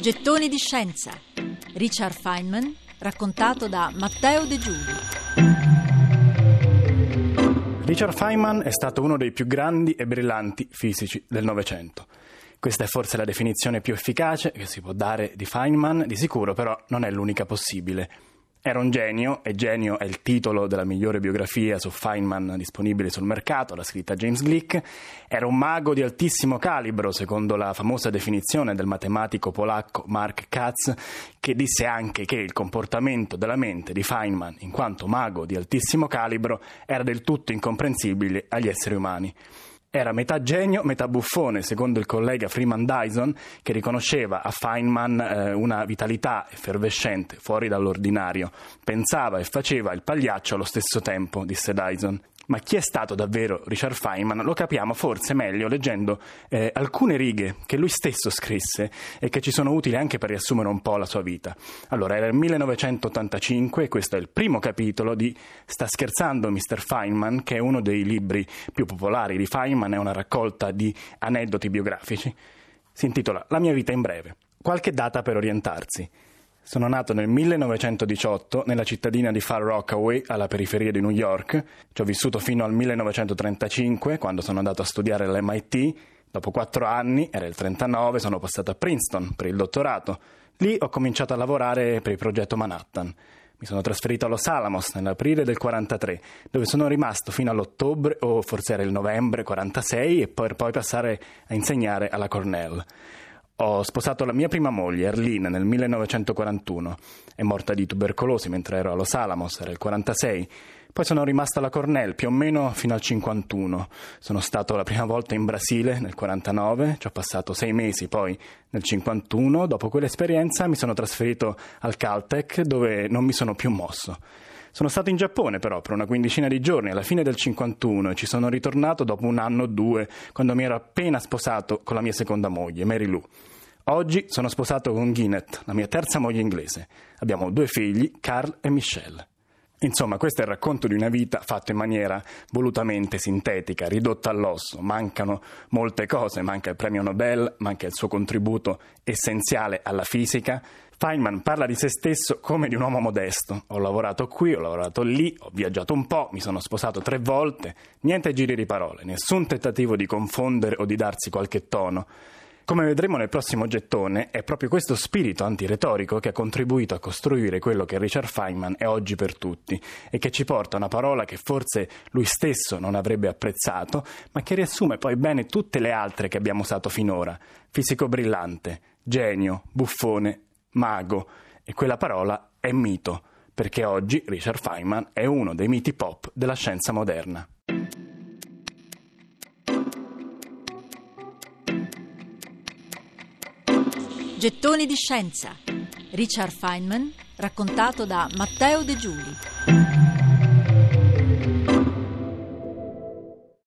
Gettoni di scienza. Richard Feynman, raccontato da Matteo De Giulio. Richard Feynman è stato uno dei più grandi e brillanti fisici del Novecento. Questa è forse la definizione più efficace che si può dare di Feynman, di sicuro però non è l'unica possibile. Era un genio, e genio è il titolo della migliore biografia su Feynman disponibile sul mercato, l'ha scritta James Glick. Era un mago di altissimo calibro, secondo la famosa definizione del matematico polacco Mark Katz, che disse anche che il comportamento della mente di Feynman, in quanto mago di altissimo calibro, era del tutto incomprensibile agli esseri umani. Era metà genio, metà buffone, secondo il collega Freeman Dyson, che riconosceva a Feynman eh, una vitalità effervescente, fuori dall'ordinario. Pensava e faceva il pagliaccio allo stesso tempo, disse Dyson. Ma chi è stato davvero Richard Feynman lo capiamo forse meglio leggendo eh, alcune righe che lui stesso scrisse e che ci sono utili anche per riassumere un po' la sua vita. Allora, era il 1985 e questo è il primo capitolo di Sta scherzando Mr. Feynman, che è uno dei libri più popolari di Feynman, è una raccolta di aneddoti biografici. Si intitola La mia vita in breve. Qualche data per orientarsi. Sono nato nel 1918 nella cittadina di Far Rockaway, alla periferia di New York. Ci ho vissuto fino al 1935, quando sono andato a studiare all'MIT. Dopo quattro anni, era il 39, sono passato a Princeton per il dottorato. Lì ho cominciato a lavorare per il progetto Manhattan. Mi sono trasferito a Los Alamos nell'aprile del 43, dove sono rimasto fino all'ottobre o forse era il novembre 46 e per poi passare a insegnare alla Cornell. Ho sposato la mia prima moglie, Erlene, nel 1941. È morta di tubercolosi mentre ero a Los Alamos, era il 46. Poi sono rimasto alla Cornell più o meno fino al 51. Sono stato la prima volta in Brasile nel 49, ci ho passato sei mesi poi nel 51. Dopo quell'esperienza mi sono trasferito al Caltech dove non mi sono più mosso. Sono stato in Giappone però per una quindicina di giorni alla fine del 51 e ci sono ritornato dopo un anno o due quando mi ero appena sposato con la mia seconda moglie, Mary Lou. Oggi sono sposato con Guinnett, la mia terza moglie inglese. Abbiamo due figli, Carl e Michelle. Insomma, questo è il racconto di una vita fatta in maniera volutamente sintetica, ridotta all'osso. Mancano molte cose, manca il premio Nobel, manca il suo contributo essenziale alla fisica. Feynman parla di se stesso come di un uomo modesto. Ho lavorato qui, ho lavorato lì, ho viaggiato un po', mi sono sposato tre volte. Niente giri di parole, nessun tentativo di confondere o di darsi qualche tono. Come vedremo nel prossimo gettone, è proprio questo spirito antiretorico che ha contribuito a costruire quello che Richard Feynman è oggi per tutti e che ci porta una parola che forse lui stesso non avrebbe apprezzato, ma che riassume poi bene tutte le altre che abbiamo usato finora. Fisico brillante, genio, buffone, mago. E quella parola è mito, perché oggi Richard Feynman è uno dei miti pop della scienza moderna. Gettoni di scienza. Richard Feynman, raccontato da Matteo De Giuli.